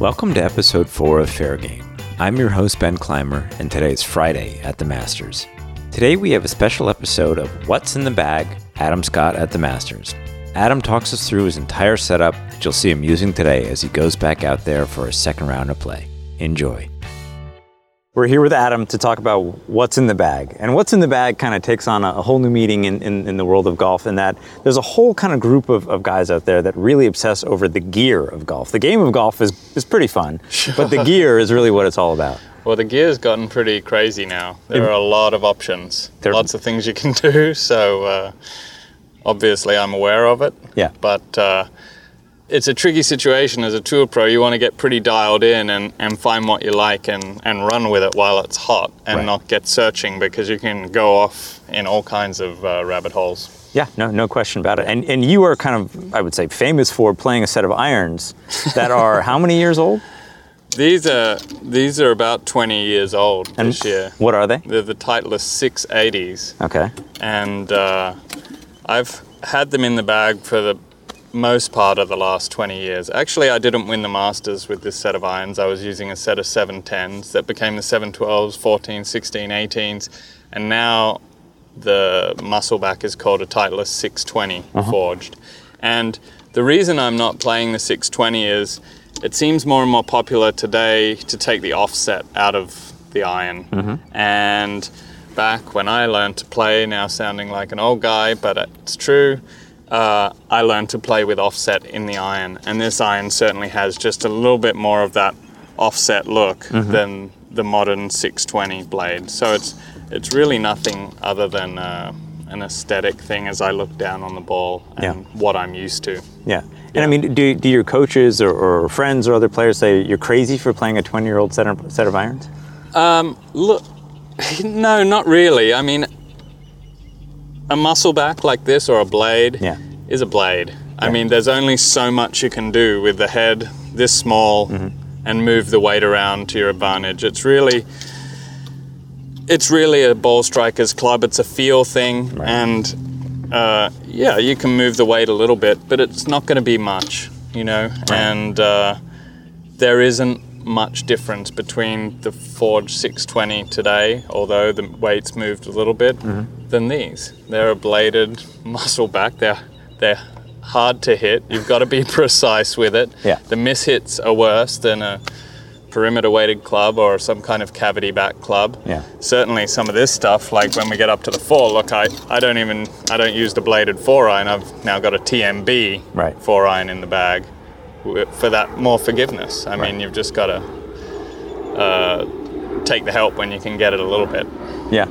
Welcome to episode 4 of Fair Game. I'm your host, Ben Clymer, and today is Friday at the Masters. Today we have a special episode of What's in the Bag, Adam Scott at the Masters. Adam talks us through his entire setup that you'll see him using today as he goes back out there for a second round of play. Enjoy. We're here with Adam to talk about what's in the bag. And what's in the bag kind of takes on a, a whole new meaning in, in, in, the world of golf, in that there's a whole kind of group of, of, guys out there that really obsess over the gear of golf. The game of golf is, is pretty fun, but the gear is really what it's all about. Well, the gear's gotten pretty crazy now. There are a lot of options, there, lots of things you can do. So, uh, obviously, I'm aware of it. Yeah. But uh, it's a tricky situation as a tour pro. You want to get pretty dialed in and, and find what you like and, and run with it while it's hot and right. not get searching because you can go off in all kinds of uh, rabbit holes. Yeah, no, no question about it. And and you are kind of, I would say, famous for playing a set of irons that are how many years old? These are these are about 20 years old and this year. What are they? They're the Titleist 680s. Okay. And uh, I've had them in the bag for the most part of the last 20 years. Actually, I didn't win the Masters with this set of irons. I was using a set of 710s that became the 712s, 14, 16, 18s, and now the muscleback is called a Titleist 620 uh-huh. forged. And the reason I'm not playing the 620 is it seems more and more popular today to take the offset out of the iron. Mm-hmm. And back when I learned to play, now sounding like an old guy, but it's true uh, I learned to play with offset in the iron, and this iron certainly has just a little bit more of that offset look mm-hmm. than the modern 620 blade. So it's it's really nothing other than uh, an aesthetic thing as I look down on the ball and yeah. what I'm used to. Yeah. And. I mean, do, do your coaches or, or, friends or other players say you're crazy for playing a 20 year old set of, set of irons? Um, look, no, not really. I mean, a muscle back like this or a blade yeah. is a blade. I mean, there's only so much you can do with the head this small mm-hmm. and move the weight around to your advantage. It's really it's really a ball striker's club. It's a feel thing, right. and uh, yeah, you can move the weight a little bit, but it's not going to be much, you know. Right. And uh, there isn't much difference between the Forge 620 today, although the weight's moved a little bit, mm-hmm. than these. They're a bladed muscle back. They're they're hard to hit. You've got to be precise with it. Yeah. The mishits are worse than a perimeter weighted club or some kind of cavity back club. Yeah. Certainly some of this stuff, like when we get up to the four, look, I, I don't even I don't use the bladed four iron. I've now got a TMB right. four iron in the bag for that more forgiveness. I right. mean, you've just got to uh, take the help when you can get it a little bit. Yeah.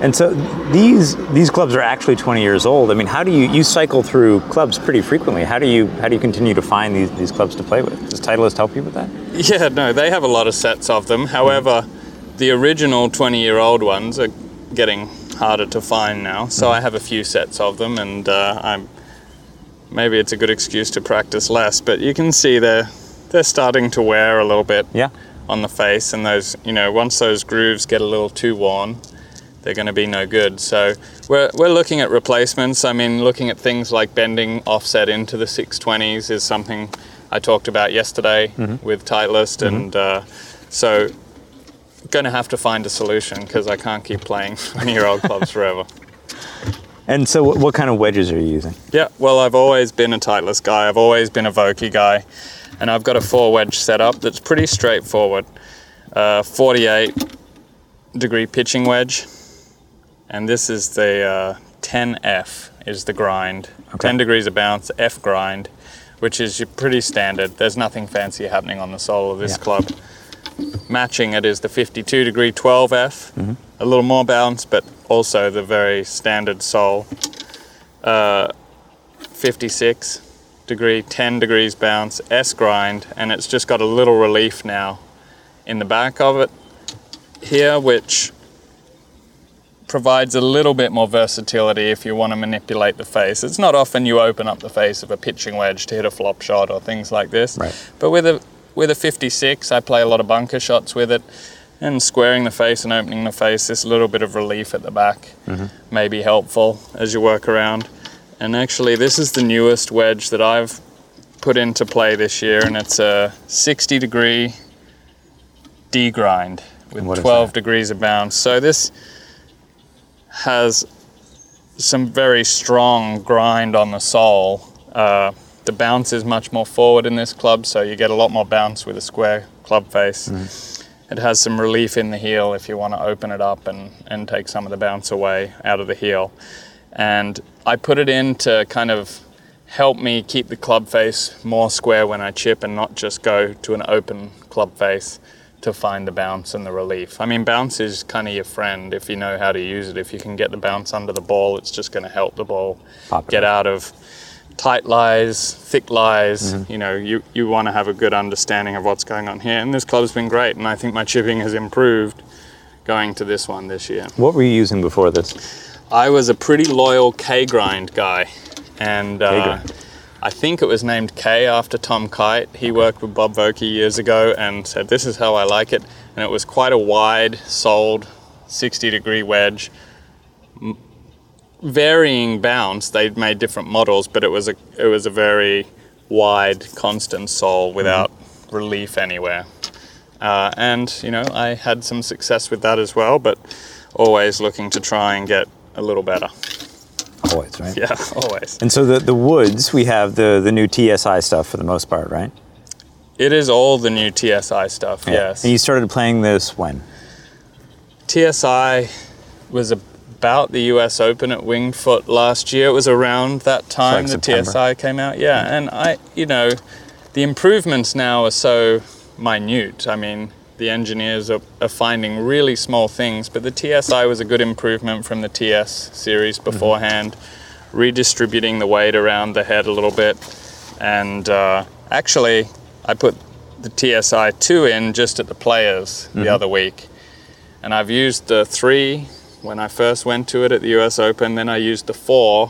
And so these these clubs are actually 20 years old. I mean, how do you you cycle through clubs pretty frequently? How do you how do you continue to find these, these clubs to play with? Does Titleist help you with that? Yeah, no, they have a lot of sets of them. However, the original 20 year old ones are getting harder to find now. So mm-hmm. I have a few sets of them, and uh, I'm maybe it's a good excuse to practice less, but you can see they're they're starting to wear a little bit yeah. on the face, and those you know once those grooves get a little too worn, they're going to be no good. So we're we're looking at replacements. I mean, looking at things like bending offset into the 620s is something I talked about yesterday mm-hmm. with Titleist, mm-hmm. and uh, so going to have to find a solution because I can't keep playing 20 year old clubs forever. And so, what kind of wedges are you using? Yeah, well, I've always been a Titleist guy. I've always been a Vokey guy, and I've got a four wedge setup that's pretty straightforward. Uh, 48 degree pitching wedge, and this is the uh, 10F is the grind. Okay. 10 degrees of bounce, F grind, which is pretty standard. There's nothing fancy happening on the sole of this yeah. club. Matching it is the 52 degree 12F, mm-hmm. A little more bounce, but also the very standard sole. Uh, 56 degree, 10 degrees bounce, S grind, and it's just got a little relief now in the back of it here, which provides a little bit more versatility if you want to manipulate the face. It's not often you open up the face of a pitching wedge to hit a flop shot or things like this. Right. But with a with a 56, I play a lot of bunker shots with it and squaring the face and opening the face, this little bit of relief at the back mm-hmm. may be helpful as you work around. And actually, this is the newest wedge that I've put into play this year, and it's a 60 degree D grind with 12 degrees of bounce. So this has some very strong grind on the sole. Uh, the bounce is much more forward in this club, so you get a lot more bounce with a square club face. It has some relief in the heel if you want to open it up and, and take some of the bounce away out of the heel. And I put it in to kind of help me keep the club face more square when I chip and not just go to an open club face to find the bounce and the relief. I mean, bounce is kind of your friend if you know how to use it. If you can get the bounce under the ball, it's just going to help the ball Pop it get out of tight lies, thick lies. Mm-hmm. You know, you, you want to have a good understanding of what's going on here. And this club's been great, and I think my chipping has improved going to this one this year. What were you using before this? I was a pretty loyal K grind guy, and uh, I think it was named K after Tom Kite. He worked with Bob Vokey years ago and said, "This is how I like it." And it was quite a wide, soled, 60 degree wedge, varying bounce. They'd made different models, but it was a it was a very wide, constant sole without relief anywhere. Uh, and you know, I had some success with that as well, but always looking to try and get a little better. Always, right? Yeah, always. And so the, the woods, we have the, the new TSI stuff for the most part, right? It is all the new TSI stuff, yes. And you started playing this when? TSI was about the US Open at Winged Foot last year. It was around that time like that September. TSI came out. Yeah, mm. and I, you know, the improvements now are so minute. I mean, the engineers are, are finding really small things, but the TSI was a good improvement from the TS series mm-hmm. beforehand, redistributing the weight around the head a little bit. And uh, actually, I put the TSI 2 in just at the players the mm-hmm. other week. And I've used the 3 when I first went to it at the US Open, then I used the 4,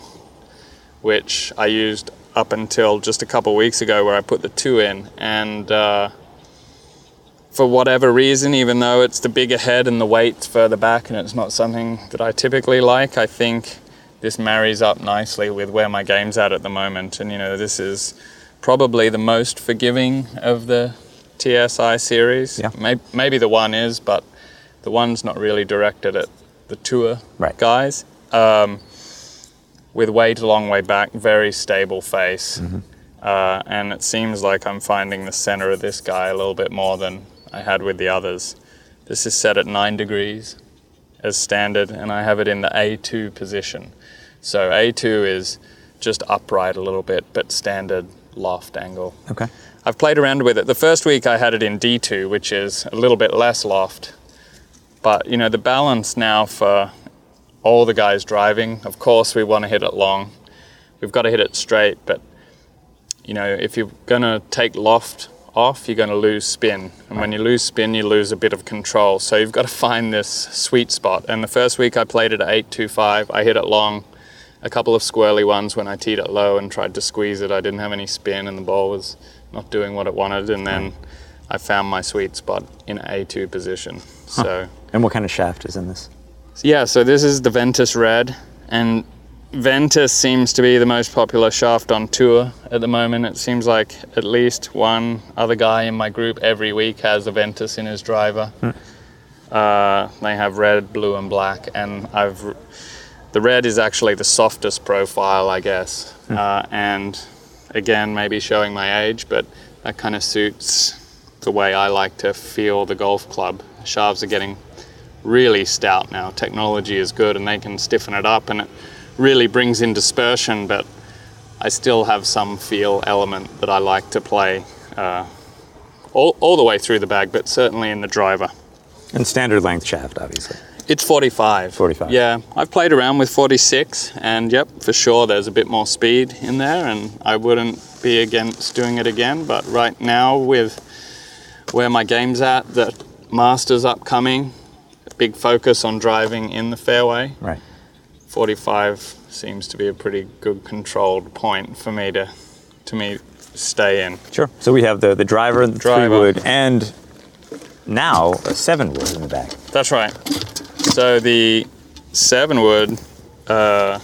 which I used up until just a couple weeks ago, where I put the 2 in. And uh, for whatever reason, even though it's the bigger head and the weight's further back, and it's not something that I typically like, I think this marries up nicely with where my game's at at the moment. And you know, this is probably the most forgiving of the TSI series. Yeah. Maybe, maybe the one is, but the one's not really directed at the tour Right. guys. Um, with weight a long way back, very stable face. Uh, and it seems like I'm finding the center of this guy a little bit more than I had with the others. This is set at 9 degrees as standard, and I have it in the A2 position. So A2 is just upright a little bit, but standard loft angle. Okay. I've played around with it. The first week I had it in D2, which is a little bit less loft. But you know, the balance now for all the guys driving, of course we want to hit it long. We've got to hit it straight, but you know, if you're going to take loft off, you're going to lose spin. And when you lose spin, you lose a bit of control. So you've got to find this sweet spot. And the first week I played it at 825, I hit it long. A couple of squirrely ones when I teed it low and tried to squeeze it. I didn't have any spin and the ball was not doing what it wanted. And then I found my sweet spot in A2 position. So. And what kind of shaft is in this? Yeah, so this is the Ventus Red, and Ventus seems to be the most popular shaft on tour at the moment. It seems like at least one other guy in my group every week has a Ventus in his driver. Uh, they have red, blue, and black, and I've the red is actually the softest profile, I guess. Uh, and again, maybe showing my age, but that kind of suits the way I like to feel the golf club. Shafts are getting really stout now. Technology is good and they can stiffen it up and it really brings in dispersion, but I still have some feel element that I like to play uh, all, all the way through the bag, but certainly in the driver. And standard length shaft, obviously. It's 45. 45. Yeah, I've played around with 46, and yep, for sure there's a bit more speed in there, and I wouldn't be against doing it again. But right now, with where my game's at, the Masters upcoming, big focus on driving in the fairway, Right. 45 seems to be a pretty good controlled point for me to, to me, stay in. Sure. So we have the, the driver, the three Driver. wood, and now a seven wood in the back. That's right. So the seven wood uh,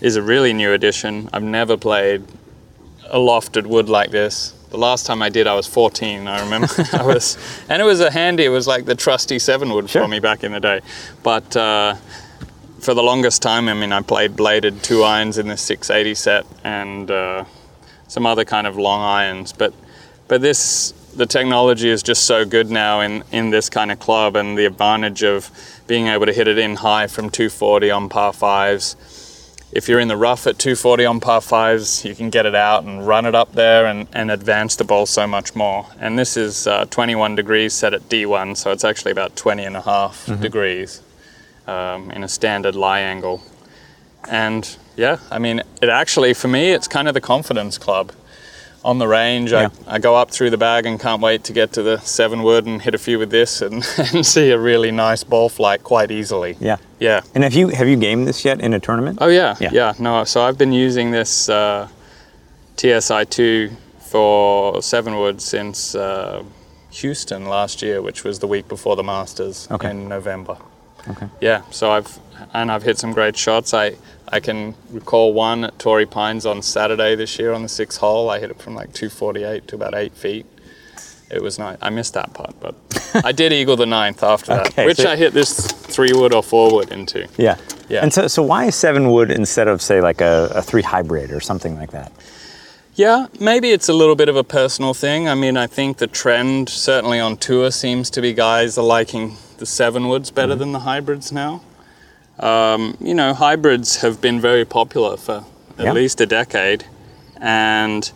is a really new addition. I've never played a lofted wood like this. The last time I did, I was 14. I remember I was, and it was a handy. It was like the trusty seven wood Sure. for me back in the day. But uh, for the longest time, I mean, I played bladed two irons in the 680 set and uh, some other kind of long irons. But but this the technology is just so good now in in this kind of club, and the advantage of being able to hit it in high from 240 on par fives. If you're in the rough at 240 on par fives, you can get it out and run it up there and, and advance the ball so much more. And this is uh, 21 degrees set at D1, so it's actually about 20 and a half degrees um, in a standard lie angle. And yeah, I mean, it actually, for me, it's kind of the confidence club. On the range, Yeah. I, I go up through the bag and can't wait to get to the seven wood and hit a few with this and, and see a really nice ball flight quite easily. Yeah. Yeah. And have you have you gamed this yet in a tournament? Oh yeah, Yeah. yeah. No, so I've been using this uh, TSI two for seven wood since uh, Houston last year, which was the week before the Masters Okay. in November. Okay. Yeah, so I've and I've hit some great shots. I I can recall one at Torrey Pines on Saturday this year on the sixth hole. I hit it from like 248 to about eight feet. It was nice. I missed that putt, but I did eagle the ninth after Okay, that, which so- I hit this three wood or four wood into. Yeah. Yeah. And so, so why seven wood instead of say like a, a three hybrid or something like that? Yeah, maybe it's a little bit of a personal thing. I mean, I think the trend, certainly on tour, seems to be guys are liking the seven woods better mm-hmm. than the hybrids now. Um, you know, hybrids have been very popular for at Yeah. least a decade, and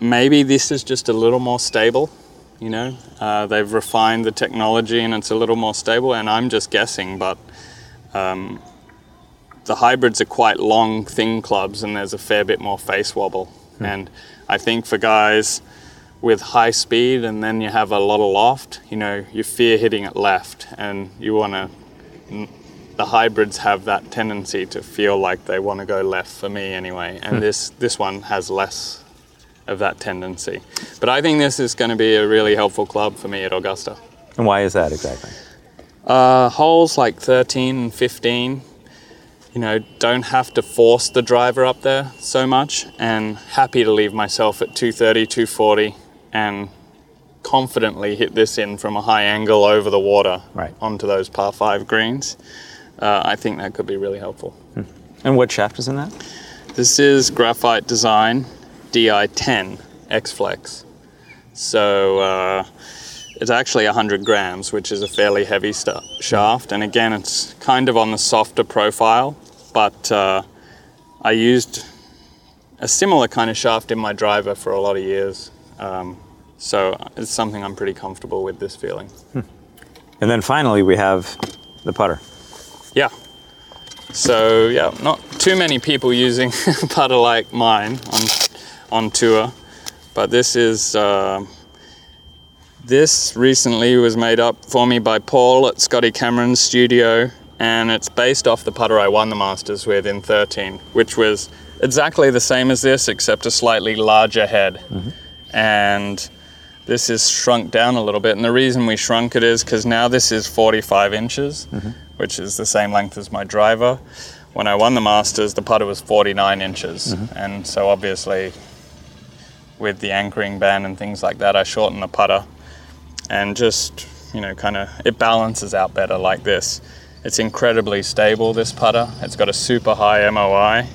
maybe this is just a little more stable. You know, uh, they've refined the technology and it's a little more stable. And I'm just guessing, but um, the hybrids are quite long, thin clubs, and there's a fair bit more face wobble. And I think for guys with high speed and then you have a lot of loft, you know, you fear hitting it left, and you want to. The hybrids have that tendency to feel like they want to go left for me anyway, and this this one has less of that tendency. But I think this is going to be a really helpful club for me at Augusta. And why is that exactly? Uh, holes like 13 and 15, you know, don't have to force the driver up there so much, and happy to leave myself at 230, 240, and confidently hit this in from a high angle over the water Right. onto those par five greens. Uh, I think that could be really helpful. And what shaft is in that? This is Graphite Design DI10 X Flex. So uh, it's actually 100 grams, which is a fairly heavy stu- shaft. And again, it's kind of on the softer profile, but uh, I used a similar kind of shaft in my driver for a lot of years. Um, so it's something I'm pretty comfortable with this feeling. And then finally, we have the putter. Yeah. So yeah, not too many people using a putter like mine on on tour, but this is uh, this recently was made up for me by Paul at Scotty Cameron's studio, and it's based off the putter I won the Masters with in 13, which was exactly the same as this except a slightly larger head, and this is shrunk down a little bit. And the reason we shrunk it is because now this is 45 inches, which is the same length as my driver. When I won the Masters, the putter was 49 inches. And so obviously, with the anchoring band and things like that, I shortened the putter and just, you know, kind of, it balances out better like this. It's incredibly stable, this putter. It's got a super high MOI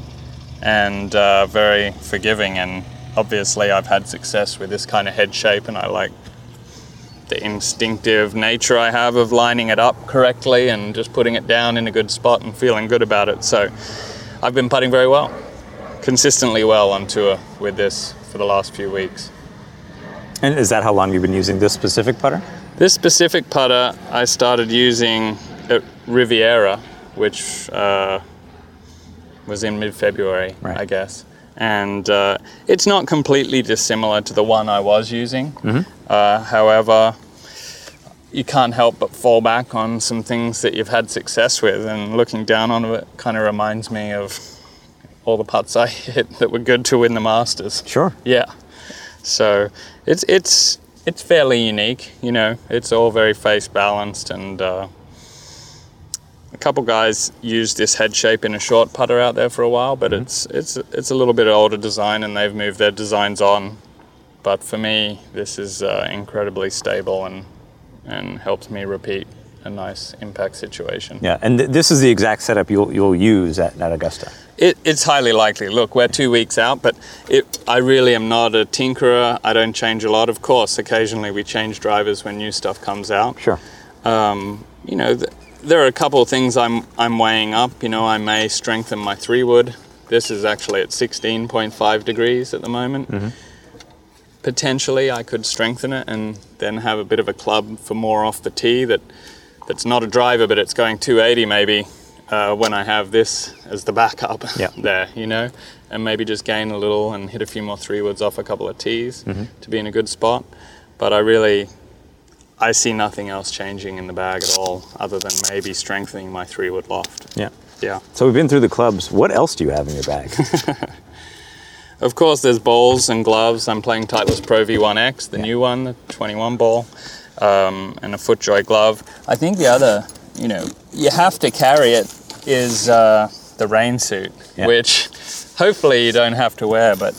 and uh, very forgiving. And obviously, I've had success with this kind of head shape, and I like the instinctive nature I have of lining it up correctly and just putting it down in a good spot and feeling good about it. So, I've been putting very well, consistently well on tour with this for the last few weeks. And is that how long you've been using this specific putter? This specific putter I started using at Riviera, which uh, was in mid February, Right. I guess. And uh, it's not completely dissimilar to the one I was using. Uh, however, you can't help but fall back on some things that you've had success with, and looking down on it kind of reminds me of all the putts I hit that were good to win the Masters. Sure. Yeah. So it's it's it's fairly unique. You know, it's all very face balanced and uh, a couple guys used this head shape in a short putter out there for a while, but it's it's it's a little bit older design, and they've moved their designs on. But for me, this is uh, incredibly stable and and helps me repeat a nice impact situation. Yeah, and th- this is the exact setup you'll you'll use at, at Augusta. It, it's highly likely. Look, we're two weeks out, but it, I really am not a tinkerer. I don't change a lot. Of course, occasionally we change drivers when new stuff comes out. Sure. Um, you know, th- there are a couple of things I'm I'm weighing up. You know, I may strengthen my three wood. This is actually at 16.5 degrees at the moment. Potentially, I could strengthen it and then have a bit of a club for more off the tee. That that's not a driver, but it's going 280 maybe. Uh, when I have this as the backup Yeah. there, you know, and maybe just gain a little and hit a few more three woods off a couple of tees to be in a good spot. But I really, I see nothing else changing in the bag at all, other than maybe strengthening my three wood loft. Yeah. Yeah. So we've been through the clubs. What else do you have in your bag? Of course, there's balls and gloves. I'm playing Titleist Pro V1X, the new one, the 21 ball, um, and a FootJoy glove. I think the other, you know, you have to carry it is uh, the rain suit, Yeah. which hopefully you don't have to wear. But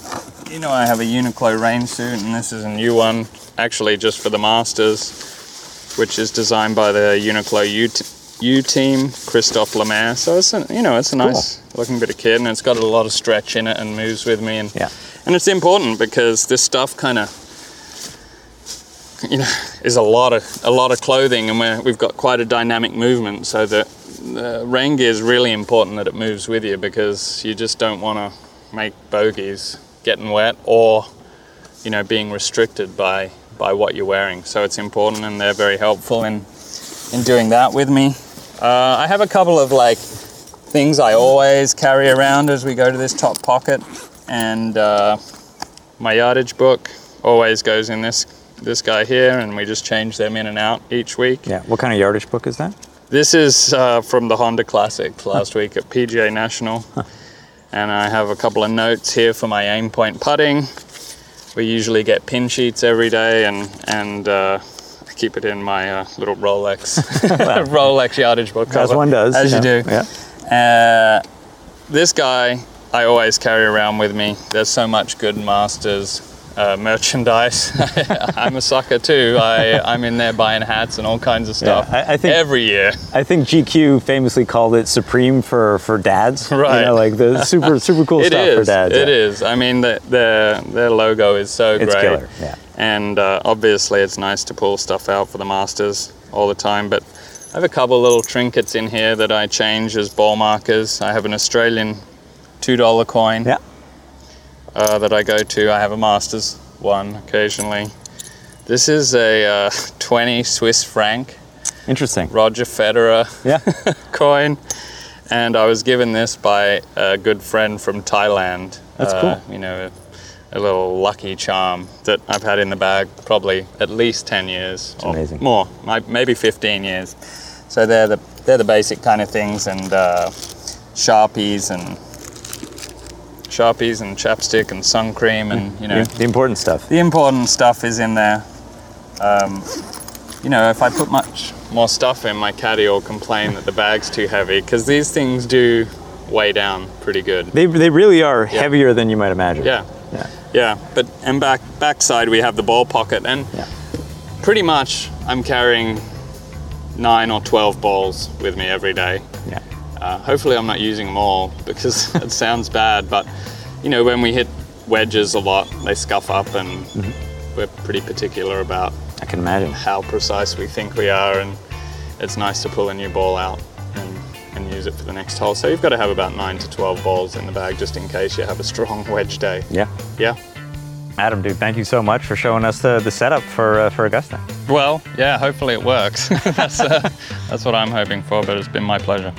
you know, I have a Uniqlo rain suit, and this is a new one, actually just for the Masters, which is designed by the Uniqlo U, t- U team, Christophe Lemaire. So it's a, you know, it's a nice looking bit of kit, and it's got a lot of stretch in it and moves with me, and Yeah. and it's important because this stuff kind of you know is a lot of a lot of clothing and we're, we've got quite a dynamic movement so that the rain gear is really important that it moves with you because you just don't want to make bogeys getting wet or you know being restricted by by what you're wearing. So it's important and they're very helpful in in doing that with me. Uh, I have a couple of like things I always carry around as we go to this top pocket. And uh, my yardage book always goes in this this guy here and we just change them in and out each week. Yeah. What kind of yardage book is that? this is uh, from the honda classic last week at pga national and i have a couple of notes here for my aim point putting we usually get pin sheets every day and and uh, I keep it in my uh, little Rolex Rolex yardage book As one does. as you do. Yeah. Uh, this guy I always carry around with me. There's so much good Masters uh, merchandise. I'm a sucker too. I, I'm in there buying hats and all kinds of stuff I- I think- every year. I think GQ famously called it Supreme for for dads. Right. You know, like the super super cool stuff for dads. It yeah. is. I mean, the, their their logo is so It's great. killer. Yeah. And uh, obviously, it's nice to pull stuff out for the Masters all the time. But I have a couple little trinkets in here that I change as ball markers. I have an Australian two dollar coin Yeah. Uh, that I go to. I have a Masters one occasionally. This is a uh, 20 Swiss franc Interesting. Roger Federer Yeah. coin, and I was given this by a good friend from Thailand. That's Uh, cool. You know, a, little lucky charm that I've had in the bag probably at least 10 years or amazing. more, maybe 15 years. So they're the they're the basic kind of things, and uh, sharpies and sharpies and chapstick and sun cream, and you know The, important stuff. the important stuff is in there. Um, you know, if I put much more stuff in, my caddy will complain that the bag's too heavy because these things do weigh down pretty good. They, they really are heavier than you might imagine. Yeah, Yeah. yeah. But and back backside we have the ball pocket, and Yeah. pretty much I'm carrying nine or twelve balls with me every day. Yeah. Uh, hopefully, I'm not using them all because it sounds bad. But you know, when we hit wedges a lot, they scuff up, and we're pretty particular about I can imagine. how precise we think we are, and it's nice to pull a new ball out and, and use it for the next hole. So you've got to have about nine to 12 balls in the bag just in case you have a strong wedge day. Yeah. Yeah. Adam, dude, thank you so much for showing us the, the setup for uh, for Augusta. Well, yeah, hopefully it works. that's, uh, that's what I'm hoping for, but it's been my pleasure.